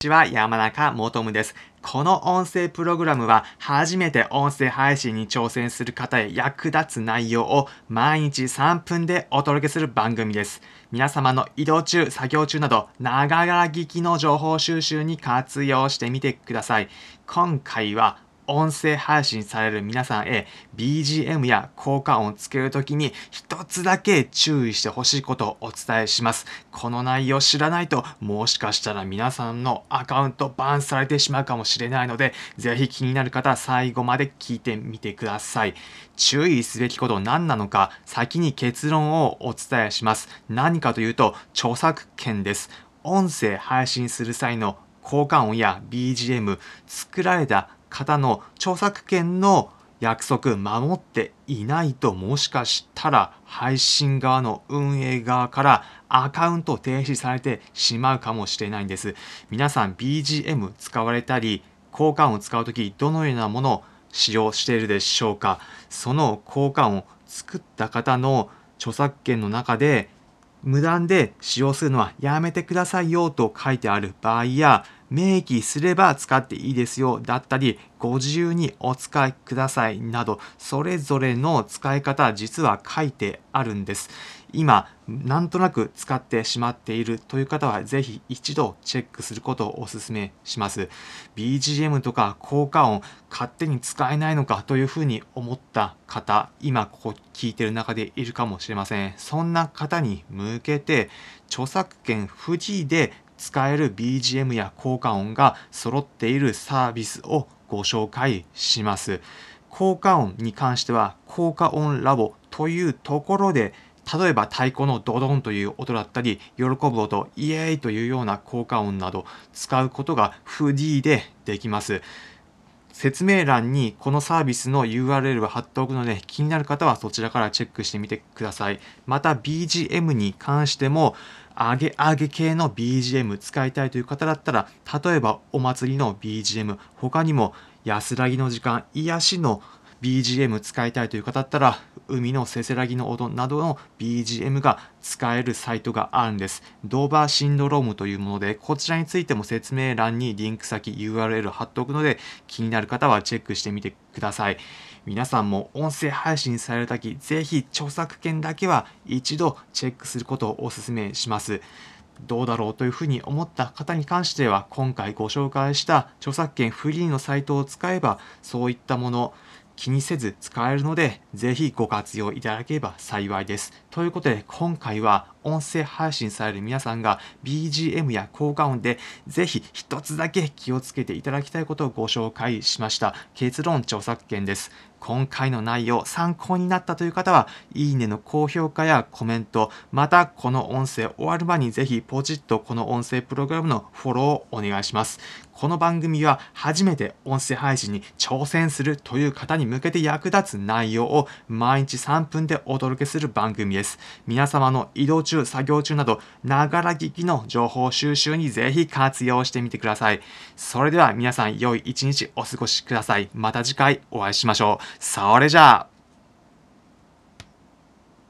ちは山中もとむです。この音声プログラムは初めて音声配信に挑戦する方へ役立つ内容を毎日3分でお届けする番組です。皆様の移動中、作業中など、長がら聞きの情報収集に活用してみてください。今回は音声配信される皆さんへ BGM や効果音をつけるときに一つだけ注意してほしいことをお伝えします。この内容知らないともしかしたら皆さんのアカウントバンされてしまうかもしれないのでぜひ気になる方は最後まで聞いてみてください。注意すべきこと何なのか先に結論をお伝えします。何かというと著作権です。音声配信する際の効果音や BGM 作られた方の著作権の約束守っていないともしかしたら配信側の運営側からアカウント停止されてしまうかもしれないんです。皆さん BGM 使われたり効果音を使う時どのようなものを使用しているでしょうか。その効果音を作った方の著作権の中で無断で使用するのはやめてくださいよと書いてある場合や明記すれば使っていいですよだったりご自由にお使いくださいなどそれぞれの使い方実は書いてあるんです。今なんとなく使ってしまっているという方はぜひ一度チェックすることをお勧めします。BGM とか効果音勝手に使えないのかというふうに思った方今ここ聞いてる中でいるかもしれません。そんな方に向けて著作権不自で使える BGM や効果音が揃っているサービスをご紹介します。効果音に関しては効果音ラボというところで例えば太鼓のドドンという音だったり喜ぶ音イエーイというような効果音など使うことがフリーでできます。説明欄にこのサービスの URL を貼っておくので気になる方はそちらからチェックしてみてください。また BGM に関しても上げ上げ系の BGM 使いたいという方だったら例えばお祭りの BGM 他にも安らぎの時間癒しの BGM 使いたいという方だったら海のせせらぎの音などの BGM が使えるサイトがあるんです。ドーバーシンドロームというもので、こちらについても説明欄にリンク先 URL 貼っておくので、気になる方はチェックしてみてください。皆さんも音声配信されるとき、ぜひ著作権だけは一度チェックすることをお勧めします。どうだろうというふうに思った方に関しては今回ご紹介した著作権フリーのサイトを使えばそういったもの気にせず使えるので、ぜひご活用いただければ幸いです。ということで、今回は音声配信される皆さんが BGM や効果音でぜひ一つだけ気をつけていただきたいことをご紹介しました。結論著作権です。今回の内容参考になったという方は、いいねの高評価やコメント、またこの音声終わる前にぜひポチッとこの音声プログラムのフォローをお願いします。この番組は初めて音声配信に挑戦するという方に向けて役立つ内容を毎日3分でお届けする番組です。皆様の移動中、作業中など、ながら聞きの情報収集にぜひ活用してみてください。それでは皆さん良い一日お過ごしください。また次回お会いしましょう。それじゃあ。